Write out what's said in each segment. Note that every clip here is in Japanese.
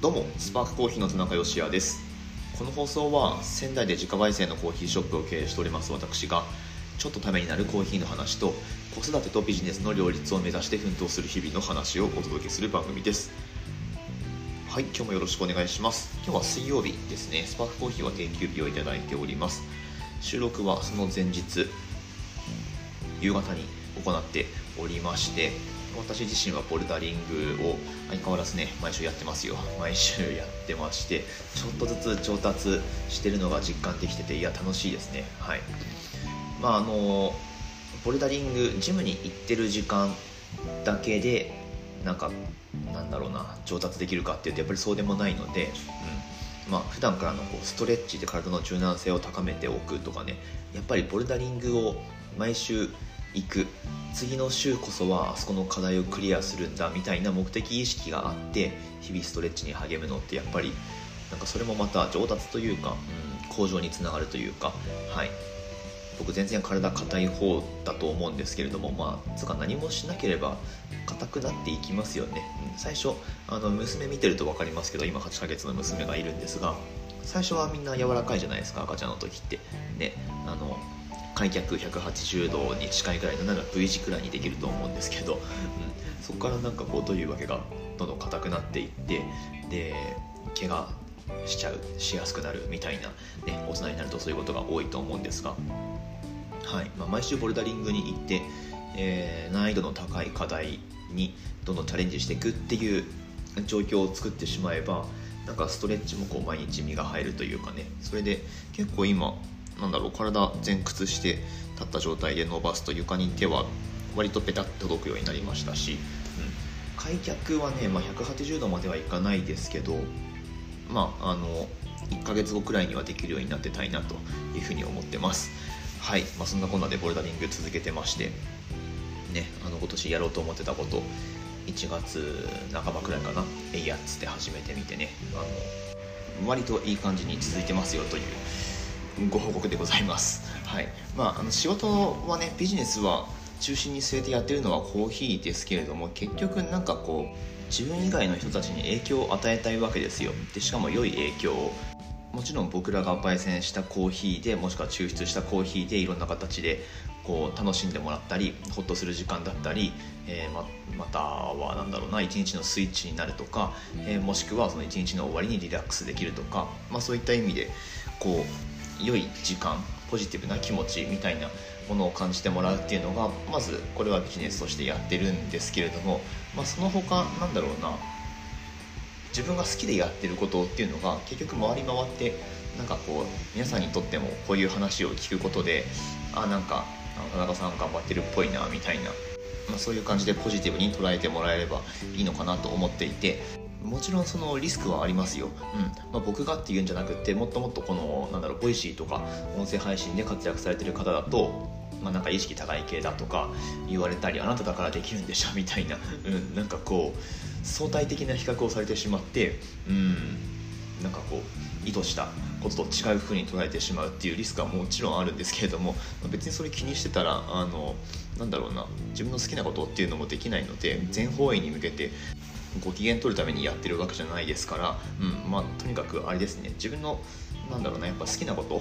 どうもスパークコーヒーの田中芳也です。この放送は仙台で自家焙煎のコーヒーショップを経営しております私がちょっとためになるコーヒーの話と子育てとビジネスの両立を目指して奮闘する日々の話をお届けする番組です。はい今日もよろしくお願いします。今日は水曜日ですね。スパークコーヒーは定休日をいただいております。収録はその前日夕方に行っておりまして私自身はボルダリングを相変わらずね毎週やってますよ。毎週やってましてちょっとずつ上達してるのが実感できてていや楽しいですね。はい。まああのボルダリングジムに行ってる時間だけでなんかなんだろうな上達できるかっていうとやっぱりそうでもないので、うん。まあ普段からのこうストレッチで体の柔軟性を高めておくとかねやっぱりボルダリングを毎週行く。次の週こそはあそこの課題をクリアするんだみたいな目的意識があって日々ストレッチに励むのってやっぱりなんかそれもまた上達というか、うん、向上につながるというかはい。僕全然体硬い方だと思うんですけれどもまあつか何もしなければ硬くなっていきますよね、うん、最初あの娘見てると分かりますけど今8ヶ月の娘がいるんですが最初はみんな柔らかいじゃないですか赤ちゃんの時って。ねあの開脚180度に近いぐらいのなんか V 字くらいにできると思うんですけど、うん、そこからなんかこうどういうわけがどんどん硬くなっていってで怪我しちゃうしやすくなるみたいな、ね、大人になるとそういうことが多いと思うんですが、はい。まあ、毎週ボルダリングに行って、えー、難易度の高い課題にどんどんチャレンジしていくっていう状況を作ってしまえばなんかストレッチもこう毎日身が入るというかね。それで結構今なんだろう体前屈して立った状態で伸ばすと床に手は割とペタッと届くようになりましたし、うん、開脚はね、まあ、180度まではいかないですけどまああの1ヶ月後くらいにはできるようになってたいなというふうに思ってます。はい、まあ、そんなこんなでボルダリング続けてましてねあの今年やろうと思ってたこと1月半ばくらいかなえいやっつって始めてみてねあの割といい感じに続いてますよというご報告でございます。はい。まあ、あの仕事はねビジネスは中心に据えてやってるのはコーヒーですけれども結局なんかこう自分以外の人たちに影響を与えたいわけですよ。でしかも良い影響を。もちろん僕らが焙煎したコーヒーでもしくは抽出したコーヒーでいろんな形でこう楽しんでもらったりホッとする時間だったり、えー、ままたは何だろうな一日のスイッチになるとか、えー、もしくはその一日の終わりにリラックスできるとか、まあ、そういった意味でこう良い時間ポジティブな気持ちみたいなものを感じてもらうっていうのがまずこれはビジネスとしてやってるんですけれども、まあ、その他なんだろうな自分が好きでやってることっていうのが結局回り回ってなんかこう皆さんにとってもこういう話を聞くことであなんか田中さん頑張ってるっぽいなみたいな、まあ、そういう感じでポジティブに捉えてもらえればいいのかなと思っていてもちろんそのリスクはありますよ、うん。まあ、僕がっていうんじゃなくてもっともっとこのなんだろう Voicy とか音声配信で活躍されてる方だとまあ、なんか意識高い系だとか言われたりあなただからできるんでしょみたいな、うん、なんかこう相対的な比較をされてしまってうん。なんかこう意図したことと違う風に捉えてしまうっていうリスクはもちろんあるんですけれども別にそれ気にしてたらあのなんだろうな自分の好きなことっていうのもできないので全方位に向けてご機嫌取るためにやってるわけじゃないですから、うんまあ、とにかくあれですね。自分のなんだろうなやっぱ好きなこと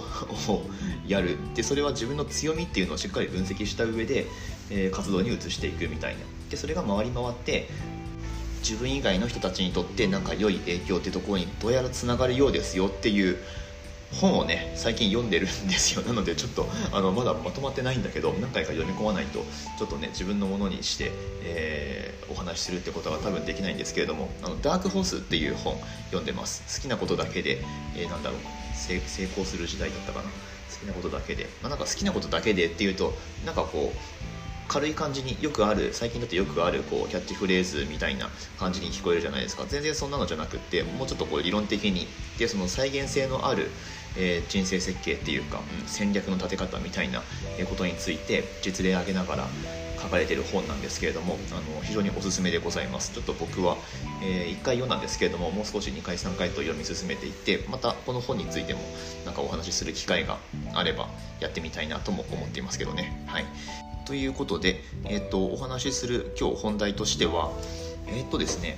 を やる。でそれは自分の強みっていうのをしっかり分析した上で、えー、活動に移していくみたいな。でそれが回り回って自分以外の人たちにとってなんか良い影響ってところにどうやらつながるようですよっていう本をね最近読んでるんですよ。なのでちょっとあのまだまとまってないんだけど何回か読み込まないとちょっとね自分のものにして、えー、お話しするってことは多分できないんですけれどもあのダークホースっていう本読んでます。好きなことだけで、えー、なんだろう成功する時代だったかな。好きなことだけで、まあ、なんか好きなことだけでっていうとなんかこう軽い感じによくある最近だってよくあるこうキャッチフレーズみたいな感じに聞こえるじゃないですか。全然そんなのじゃなくってもうちょっとこう理論的に。でその再現性のある、えー、人生設計っていうか、うん、戦略の立て方みたいなことについて実例挙げながら書かれてる本なんですけれどもあの非常におすすめでございます。ちょっと僕は、えー、1回読んだんですけれどももう少し2回3回と読み進めていってまたこの本についてもなんかお話しする機会があればやってみたいなとも思っていますけどね。はい。ということで、えーと、お話しする今日本題としてはえっ、ー、とですね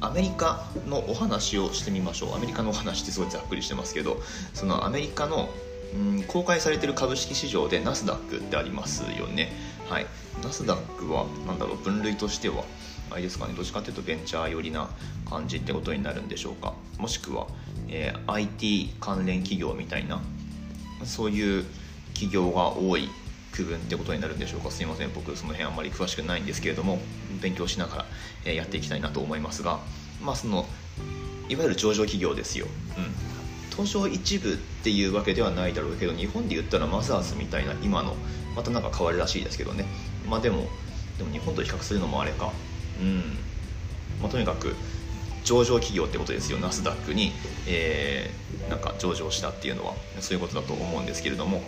アメリカのお話をしてみましょう。アメリカのお話ってすごいざっくりしてますけどそのアメリカのうん公開されてる株式市場でナスダックってありますよね。はい。ナスダックは何だろう分類としてはあれですかねどっちかというとベンチャー寄りな感じってことになるんでしょうか。もしくは、えー、IT 関連企業みたいなそういう企業が多い区分ってことになるんでしょうか？すいません。僕その辺あんまり詳しくないんですけれども勉強しながら、やっていきたいなと思いますがまあそのいわゆる上場企業ですよ、うん、東証一部っていうわけではないだろうけど日本で言ったらマザーズみたいな今のまたなんか変わるらしいですけどね。まあでもでも日本と比較するのもあれか。うん。まあとにかく上場企業ってことですよ。ナスダックに、えー、なんか上場したっていうのはそういうことだと思うんですけれども。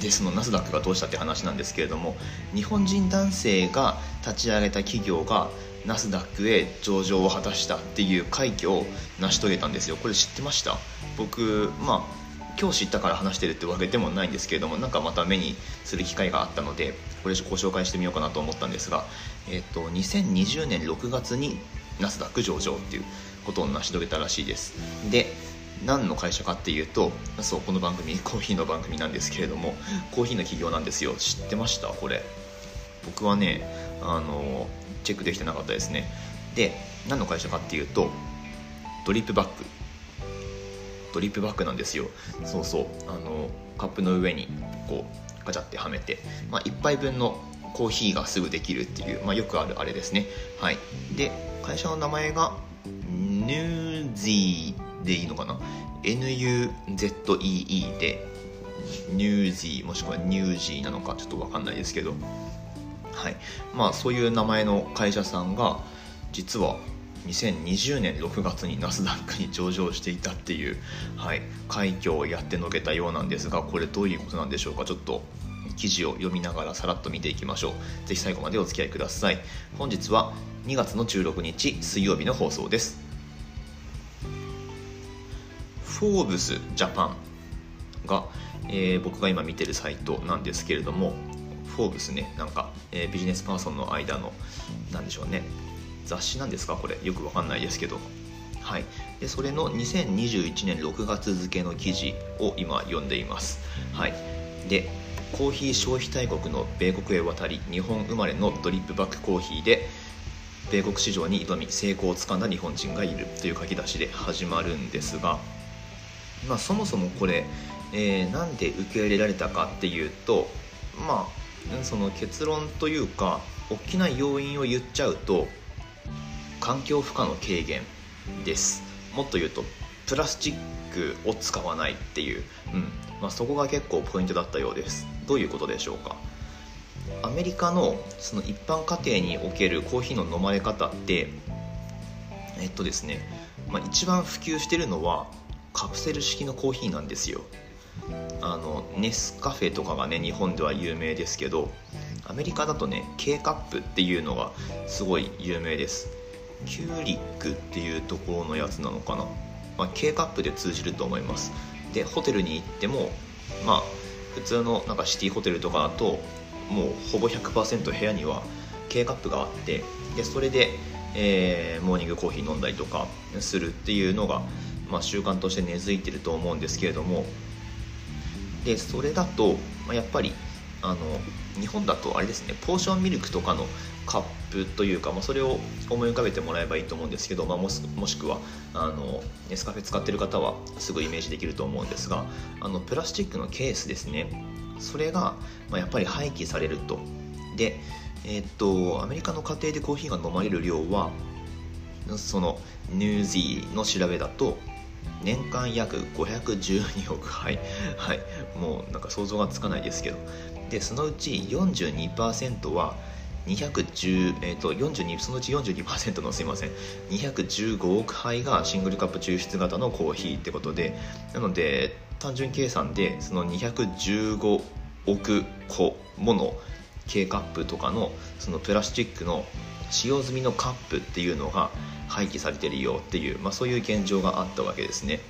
でそのナスダックがどうしたって話なんですけれども日本人男性が立ち上げた企業がナスダックへ上場を果たしたっていう快挙を成し遂げたんですよ。これ知ってました？僕まあ今日知ったから話してるってわけでもないんですけれどもなんかまた目にする機会があったのでこれご紹介してみようかなと思ったんですが、えっと、2020年6月にナスダック上場っていうことを成し遂げたらしいです。で何の会社かっていうとそうこの番組コーヒーの番組なんですけれどもコーヒーの企業なんですよ。知ってました？これ。僕はねあのチェックできてなかったですね。で何の会社かっていうとドリップバッグドリップバッグなんですよ。そうそう。あのカップの上にこうガチャってはめて、まあ、1杯分のコーヒーがすぐできるっていう、まあ、よくあるあれですね。はい。で会社の名前がヌージーでいいのかな？NUZEE でニュージーもしくはニュージーなのかちょっと分かんないですけど。はい。まあそういう名前の会社さんが実は2020年6月にナスダックに上場していたっていう、はい、快挙をやってのけたようなんですがこれどういうことなんでしょうか？ちょっと記事を読みながらさらっと見ていきましょう。ぜひ最後までお付き合いください。本日は2月の16日水曜日の放送です。フォーブスジャパンが、えー、僕が今見てるサイトなんですけれどもフォーブスねなんか、えー、ビジネスパーソンの間のなんでしょうね雑誌なんですか？これよくわかんないですけど。はい。でそれの2021年6月付の記事を今読んでいます。はい。でコーヒー消費大国の米国へ渡り日本生まれのドリップバックコーヒーで米国市場に挑み成功をつかんだ日本人がいるという書き出しで始まるんですがまあ、そもそもこれ、えー、なんで受け入れられたかっていうとまあその結論というか大きな要因を言っちゃうと環境負荷の軽減です。もっと言うとプラスチックを使わないっていう、うん。まあ、そこが結構ポイントだったようです。どういうことでしょうか？アメリカのその一般家庭におけるコーヒーの飲まれ方ってえっとですね、まあ、一番普及してるのはカプセル式のコーヒーなんですよ。あのネスカフェとかがね日本では有名ですけどアメリカだとね K カップっていうのがすごい有名です。キューリックっていうところのやつなのかな、まあ、K カップで通じると思います。でホテルに行ってもまあ普通のなんかシティホテルとかだともうほぼ100%部屋には K カップがあってでそれで、えー、モーニングコーヒー飲んだりとかするっていうのがまあ、習慣として根付いてると思うんですけれどもでそれだと、まあ、やっぱりあの日本だとあれですねポーションミルクとかのカップというか、まあ、それを思い浮かべてもらえばいいと思うんですけど、まあ、もしくはあのネスカフェ使ってる方はすぐイメージできると思うんですがあのプラスチックのケースですね。それが、まあ、やっぱり廃棄されると。でえー、っとアメリカの家庭でコーヒーが飲まれる量はそのニュージーの調べだと年間約512億。杯はい。もうなんか想像がつかないですけど。でそのうち42%は210えーと、42そのうち42%のすいません。215億杯がシングルカップ抽出型のコーヒーってことで。なので単純計算でその215億個もの K カップとかのそのプラスチックの使用済みのカップっていうのが廃棄されてるよっていう、まあ、そういう現状があったわけですね。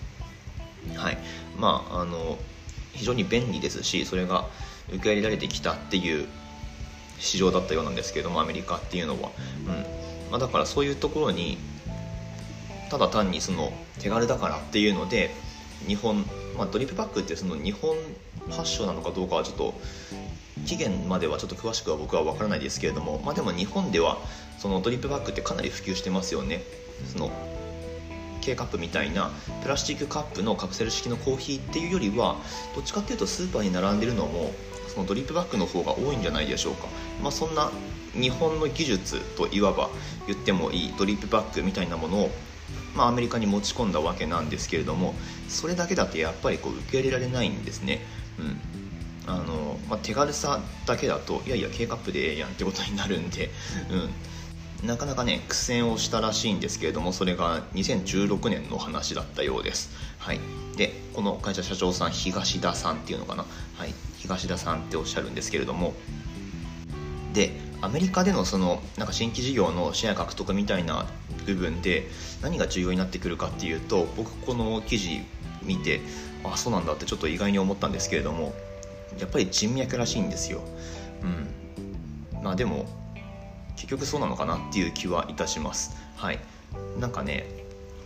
はい。まあ、あの非常に便利ですしそれが受け入れられてきたっていう市場だったようなんですけどもアメリカっていうのは、うん。まあ、だからそういうところにただ単にその手軽だからっていうので日本、まあ、ドリップバッグってその日本発祥なのかどうかはちょっと期限まではちょっと詳しくは僕は分からないですけれども、まあ、でも日本ではそのドリップバッグってかなり普及してますよね。その K カップみたいなプラスチックカップのカプセル式のコーヒーっていうよりはどっちかっていうとスーパーに並んでるのもそのドリップバッグの方が多いんじゃないでしょうか、まあ、そんな日本の技術といわば言ってもいいドリップバッグみたいなものをまあ、アメリカに持ち込んだわけなんですけれどもそれだけだとやっぱりこう受け入れられないんですね、うん。あのまあ、手軽さだけだといやいや K カップでええやんってことになるんで、うん、なかなかね苦戦をしたらしいんですけれどもそれが2016年の話だったようです、はい、でこの会社社長さん東田さんっていうのかな、はい、東田さんっておっしゃるんですけれどもでアメリカでのそのなんか新規事業のシェア獲得みたいな部分で何が重要になってくるかっていうと僕この記事見てあそうなんだってちょっと意外に思ったんですけれどもやっぱり人脈らしいんですよ。うん、まあでも結局そうなのかなっていう気はいたします。はい、なんかね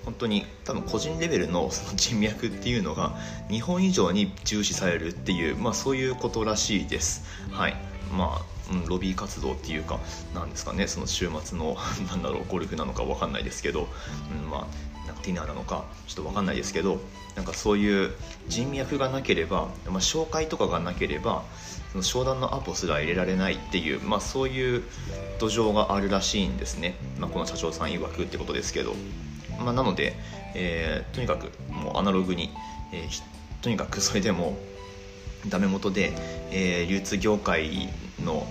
本当に多分個人レベルのその人脈っていうのが日本以上に重視されるっていう、まあ、そういうことらしいです。はいまあうん、ロビー活動っていうかなんですかねその週末の なんだろうゴルフなのか分かんないですけど、うん、まあなんかディナーなのかちょっと分かんないですけどなんかそういう人脈がなければ、まあ、紹介とかがなければその商談のアポすら入れられないっていう、まあ、そういう土壌があるらしいんですね、まあ、この社長さん曰くってことですけど、まあ、なので、えー、とにかくもうアナログに、えー、とにかくそれでもダメ元で、えー、流通業界の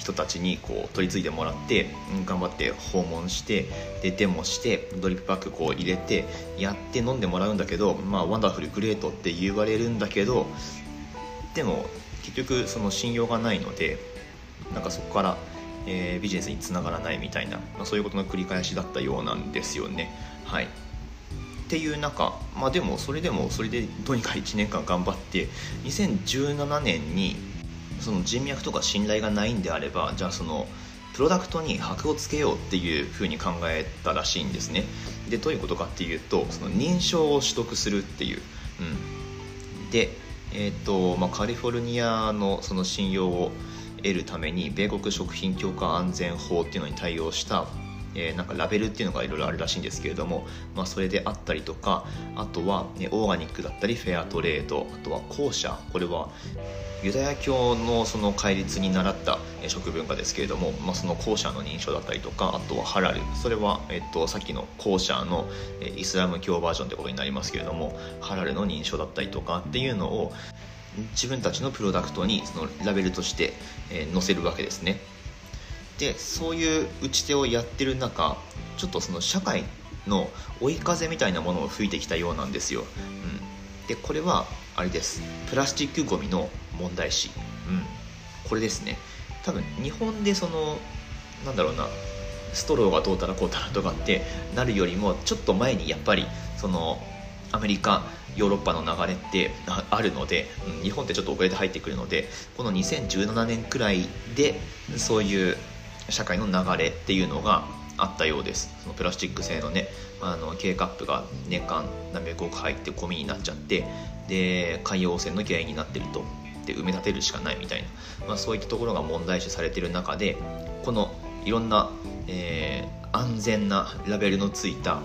人たちにこう取り次いでもらって頑張って訪問してでデモしてドリップパックこう入れてやって飲んでもらうんだけど、まあ、 wonderful great って言われるんだけどでも結局その信用がないのでなんかそこから、えー、ビジネスにつながらないみたいな、まあ、そういうことの繰り返しだったようなんですよね。はいっていう中、まあ、でもそれでもそれでどうにか1年間頑張って2017年にその人脈とか信頼がないんであればじゃあそのプロダクトに箔をつけようっていうふうに考えたらしいんですね。でどういうことかっていうとその認証を取得するっていう、うん、で、えーとまあ、カリフォルニアのその信用を得るために米国食品強化安全法っていうのに対応したえー、なんかラベルっていうのがいろいろあるらしいんですけれども、まあ、それであったりとかあとは、ね、オーガニックだったりフェアトレードあとは校舎これはユダヤ教のその戒律に倣った食文化ですけれども、まあ、その校舎の認証だったりとかあとはハラルそれは、えっと、さっきの校舎のイスラム教バージョンってことになりますけれどもハラルの認証だったりとかっていうのを自分たちのプロダクトにそのラベルとして載せるわけですね。でそういう打ち手をやってる中ちょっとその社会の追い風みたいなものを吹いてきたようなんですよ、うん、でこれはあれです。プラスチックごみの問題視、うん、これですね。多分日本でそのなんだろうなストローがどうたらこうたらとかってなるよりもちょっと前にやっぱりそのアメリカヨーロッパの流れってあるので、日本ってちょっと遅れて入ってくるのでこの2017年くらいでそういう社会の流れっていうのがあったようです。そのプラスチック製のねあの K カップが年間何百億入ってゴミになっちゃってで海洋汚染の原因になってると。で埋め立てるしかないみたいな、まあ、そういったところが問題視されてる中でこのいろんな、えー、安全なラベルのついた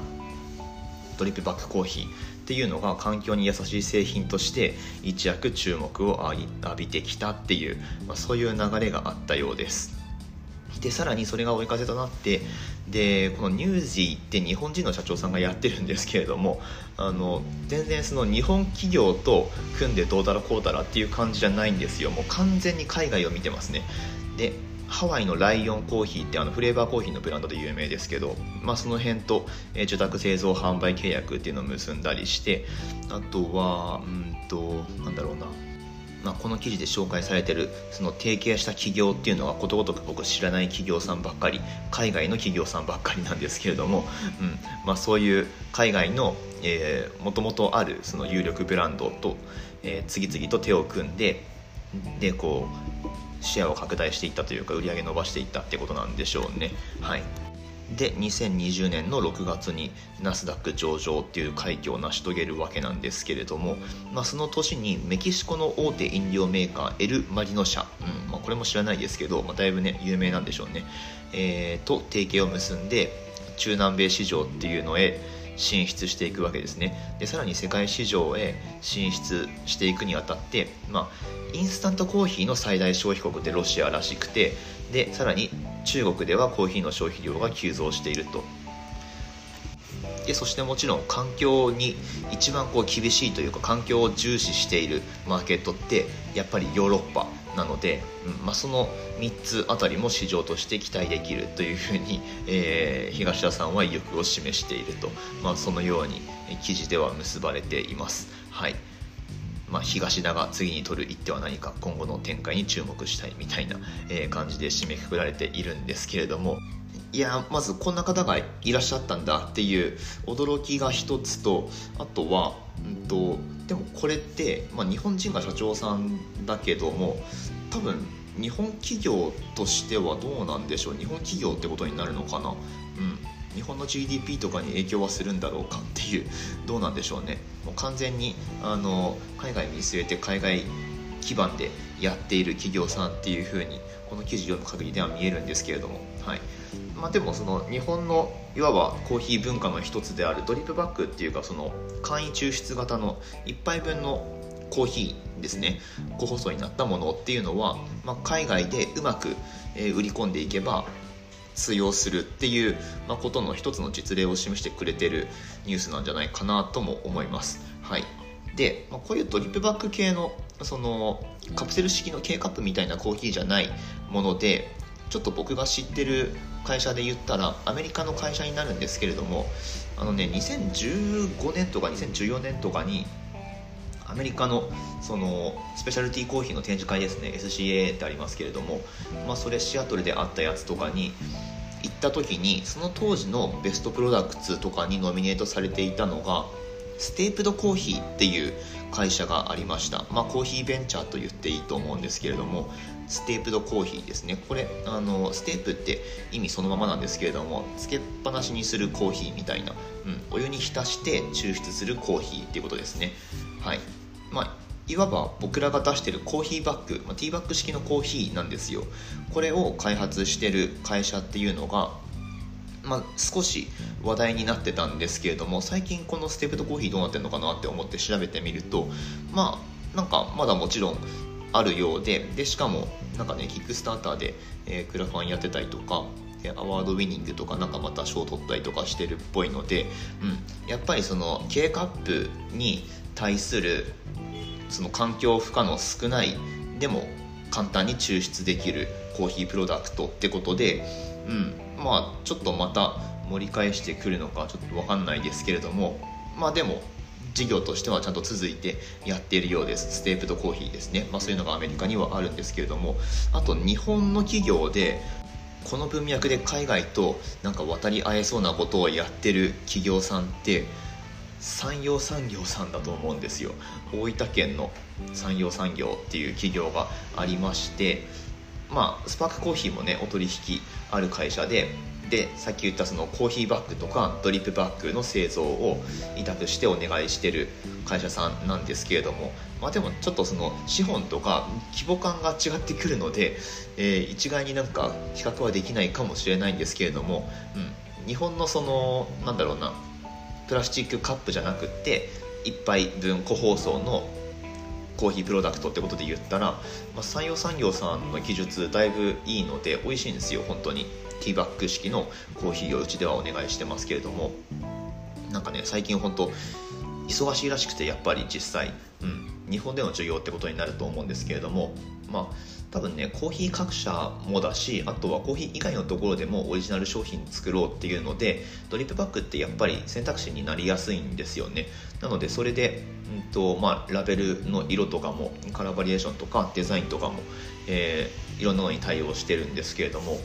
ドリップバックコーヒーっていうのが環境に優しい製品として一躍注目を浴びてきたっていう、まあ、そういう流れがあったようです。でさらにそれが追い風となってでこのニュージーって日本人の社長さんがやってるんですけれどもあの全然その日本企業と組んでどうたらこうたらっていう感じじゃないんですよ。もう完全に海外を見てますね。でハワイのライオンコーヒーってあのフレーバーコーヒーのブランドで有名ですけど、まあ、その辺と、えー、受託製造販売契約っていうのを結んだりしてあとはうんとなんだろうな。まあ、この記事で紹介されてるその提携した企業っていうのはことごとく僕知らない企業さんばっかり海外の企業さんばっかりなんですけれども、うんまあ、そういう海外のもともとあるその有力ブランドと、えー、次々と手を組んででこうシェアを拡大していったというか売り上げ伸ばしていったってことなんでしょうね。はいで2020年の6月にナスダック上場っていう快挙を成し遂げるわけなんですけれども、まあ、その年にメキシコの大手飲料メーカーエル・マリノ社、うんまあ、これも知らないですけど、まあ、だいぶね有名なんでしょうね、えー、と提携を結んで中南米市場っていうのへ進出していくわけですね。でさらに世界市場へ進出していくにあたって、まあ、インスタントコーヒーの最大消費国ってロシアらしくてでさらに中国ではコーヒーの消費量が急増していると。でそしてもちろん環境に一番こう厳しいというか環境を重視しているマーケットってやっぱりヨーロッパなので、うんまあ、その3つあたりも市場として期待できるというふうに、えー、東田さんは意欲を示していると、まあ、そのように記事では結ばれています。はい。まあ、東田が次に取る一手は何か今後の展開に注目したいみたいな、え感じで締めくくられているんですけれどもいやまずこんな方がいらっしゃったんだっていう驚きが一つとあとは、うんと、でもこれって、まあ、日本人が社長さんだけども多分日本企業としてはどうなんでしょう。日本企業ってことになるのかな。うん。日本の GDP とかに影響はするんだろうかっていうどうなんでしょうね。もう完全にあの海外見据えて海外基盤でやっている企業さんっていうふうにこの記事読む限りでは見えるんですけれども、はい。まあ、でもその日本のいわばコーヒー文化の一つであるドリップバッグっていうかその簡易抽出型の1杯分のコーヒーですね。個包装になったものっていうのは、まあ、海外でうまく、売り込んでいけば通用するっていう、まあ、ことの一つの実例を示してくれてるニュースなんじゃないかなとも思います。はい、で、まあ、こういうドリップバッグ系のそのカプセル式の K カップみたいなコーヒーじゃないものでちょっと僕が知ってる会社で言ったらアメリカの会社になるんですけれどもあのね2015年とか2014年とかにアメリカのそのスペシャルティーコーヒーの展示会ですね SCA ってありますけれども、まあ、それシアトルであったやつとかに行った時にその当時のベストプロダクツとかにノミネートされていたのがステープドコーヒーっていう会社がありました、まあ、コーヒーベンチャーと言っていいと思うんですけれどもステープドコーヒーですね。これあのステープって意味そのままなんですけれどもつけっぱなしにするコーヒーみたいな、うん、お湯に浸して抽出するコーヒーっていうことですね。はい。まあいわば僕らが出してるコーヒーバッグ、まあ、ティーバッグ式のコーヒーなんですよ。これを開発してる会社っていうのがまあ、少し話題になってたんですけれども最近このステップドコーヒーどうなってるのかなって思って調べてみるとまあなんかまだもちろんあるようででしかもなんかねキックスターターで、クラファンやってたりとかアワードウィニングとかなんかまた賞を取ったりとかしてるっぽいので、うん、やっぱりその K カップに対するその環境負荷の少ないでも簡単に抽出できるコーヒープロダクトってことで、うん、まあちょっとまた盛り返してくるのかちょっと分かんないですけれどもまあでも事業としてはちゃんと続いてやっているようです。ステープドコーヒーですね、まあ、そういうのがアメリカにはあるんですけれどもあと日本の企業でこの文脈で海外となんか渡り合えそうなことをやってる企業さんって山陽産業さんだと思うんですよ。大分県の山陽産業っていう企業がありましてまあ、スパークコーヒーもねお取引ある会社ででさっき言ったそのコーヒーバッグとかドリップバッグの製造を委託してお願いしてる会社さんなんですけれども、まあ、でもちょっとその資本とか規模感が違ってくるので、えー、一概になんか比較はできないかもしれないんですけれども、うん、日本のそのなんだろうなプラスチックカップじゃなくって1杯分個包装のコーヒープロダクトってことで言ったら、まあ、山陽産業さんの技術だいぶいいので美味しいんですよ本当に。ティーバッグ式のコーヒーをうちではお願いしてますけれども。なんかね最近本当忙しいらしくてやっぱり実際、うん、日本での授業ってことになると思うんですけれども。まあ多分ねコーヒー各社もだしあとはコーヒー以外のところでもオリジナル商品作ろうっていうのでドリップバッグってやっぱり選択肢になりやすいんですよね。なのでそれで、うんとまあ、ラベルの色とかもカラーバリエーションとかデザインとかも、えー、いろんなのに対応してるんですけれども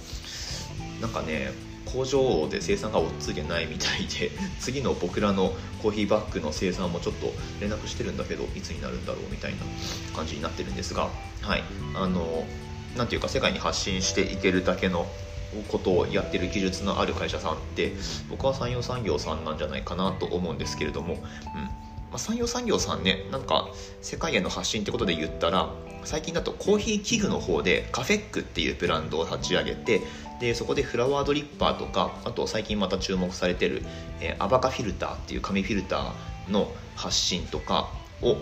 なんかね工場で生産が追っつけないみたいで 次の僕らのコーヒーバッグの生産もちょっと連絡してるんだけどいつになるんだろうみたいな感じになってるんですがはい。あのなんていうか世界に発信していけるだけのことをやってる技術のある会社さんって僕は産業産業さんなんじゃないかなと思うんですけれども、うん。まあ、産業産業さんねなんか世界への発信ってことで言ったら最近だとコーヒー器具の方でカフェックっていうブランドを立ち上げてでそこでフラワードリッパーとかあと最近また注目されてる、えー、アバカフィルターっていう紙フィルターの発信とかを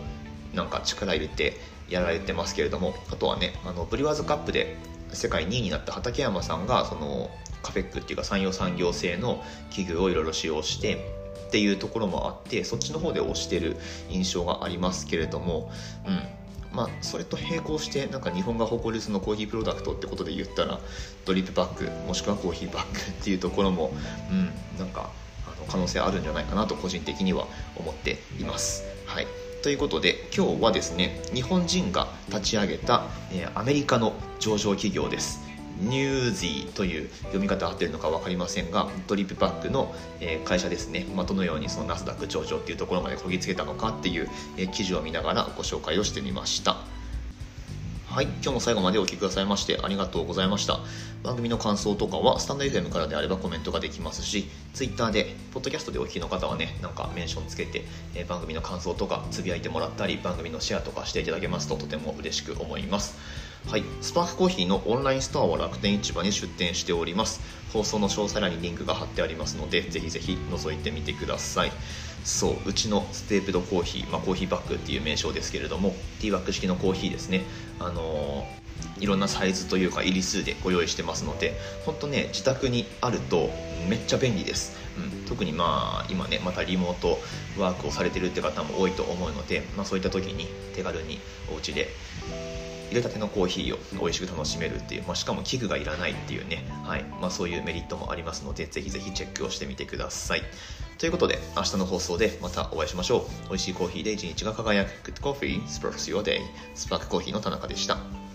なんか力入れてやられてますけれどもあとはねあのブリワーズカップで世界2位になった畠山さんがそのカフェックっていうか産業産業製の器具をいろいろ使用してっていうところもあってそっちの方で推してる印象がありますけれども、うん。まあ、それと並行してなんか日本が誇るそのコーヒープロダクトってことで言ったらドリップバッグもしくはコーヒーバッグっていうところも、うん、なんかあの可能性あるんじゃないかなと個人的には思っています。はい。ということで今日はですね日本人が立ち上げた、えー、アメリカの上場企業です。ニュージーという読み方合ってるのか分かりませんがドリップバッグの会社ですね、まあ、どのようにそのナスダック上場っていうところまでこぎつけたのかっていう記事を見ながらご紹介をしてみました。はい。今日も最後までお聴きくださいましてありがとうございました。番組の感想とかはスタンド FM からであればコメントができますし Twitter でポッドキャストでお聞きの方はねなんかメンションつけて、え番組の感想とかつぶやいてもらったり番組のシェアとかしていただけますととても嬉しく思います。はい、スパークコーヒーのオンラインストアは楽天市場に出店しております。放送の詳細欄にリンクが貼ってありますのでぜひぜひ覗いてみてください。そううちのステープドコーヒー、まあ、コーヒーバッグっていう名称ですけれどもティーバッグ式のコーヒーですね。あのー、いろんなサイズというか入り数でご用意してますので本当ね自宅にあるとめっちゃ便利です、うん、特にまあ今ねまたリモートワークをされてるって方も多いと思うので、まあ、そういった時に手軽にお家で入れたてのコーヒーを美味しく楽しめるっていう、まあ、しかも器具がいらないっていうね、はいまあ、そういうメリットもありますのでぜひぜひチェックをしてみてください。ということで明日の放送でまたお会いしましょう。美味しいコーヒーで一日が輝く。Good Coffee Sparks Your Day スパークコーヒーの田中でした。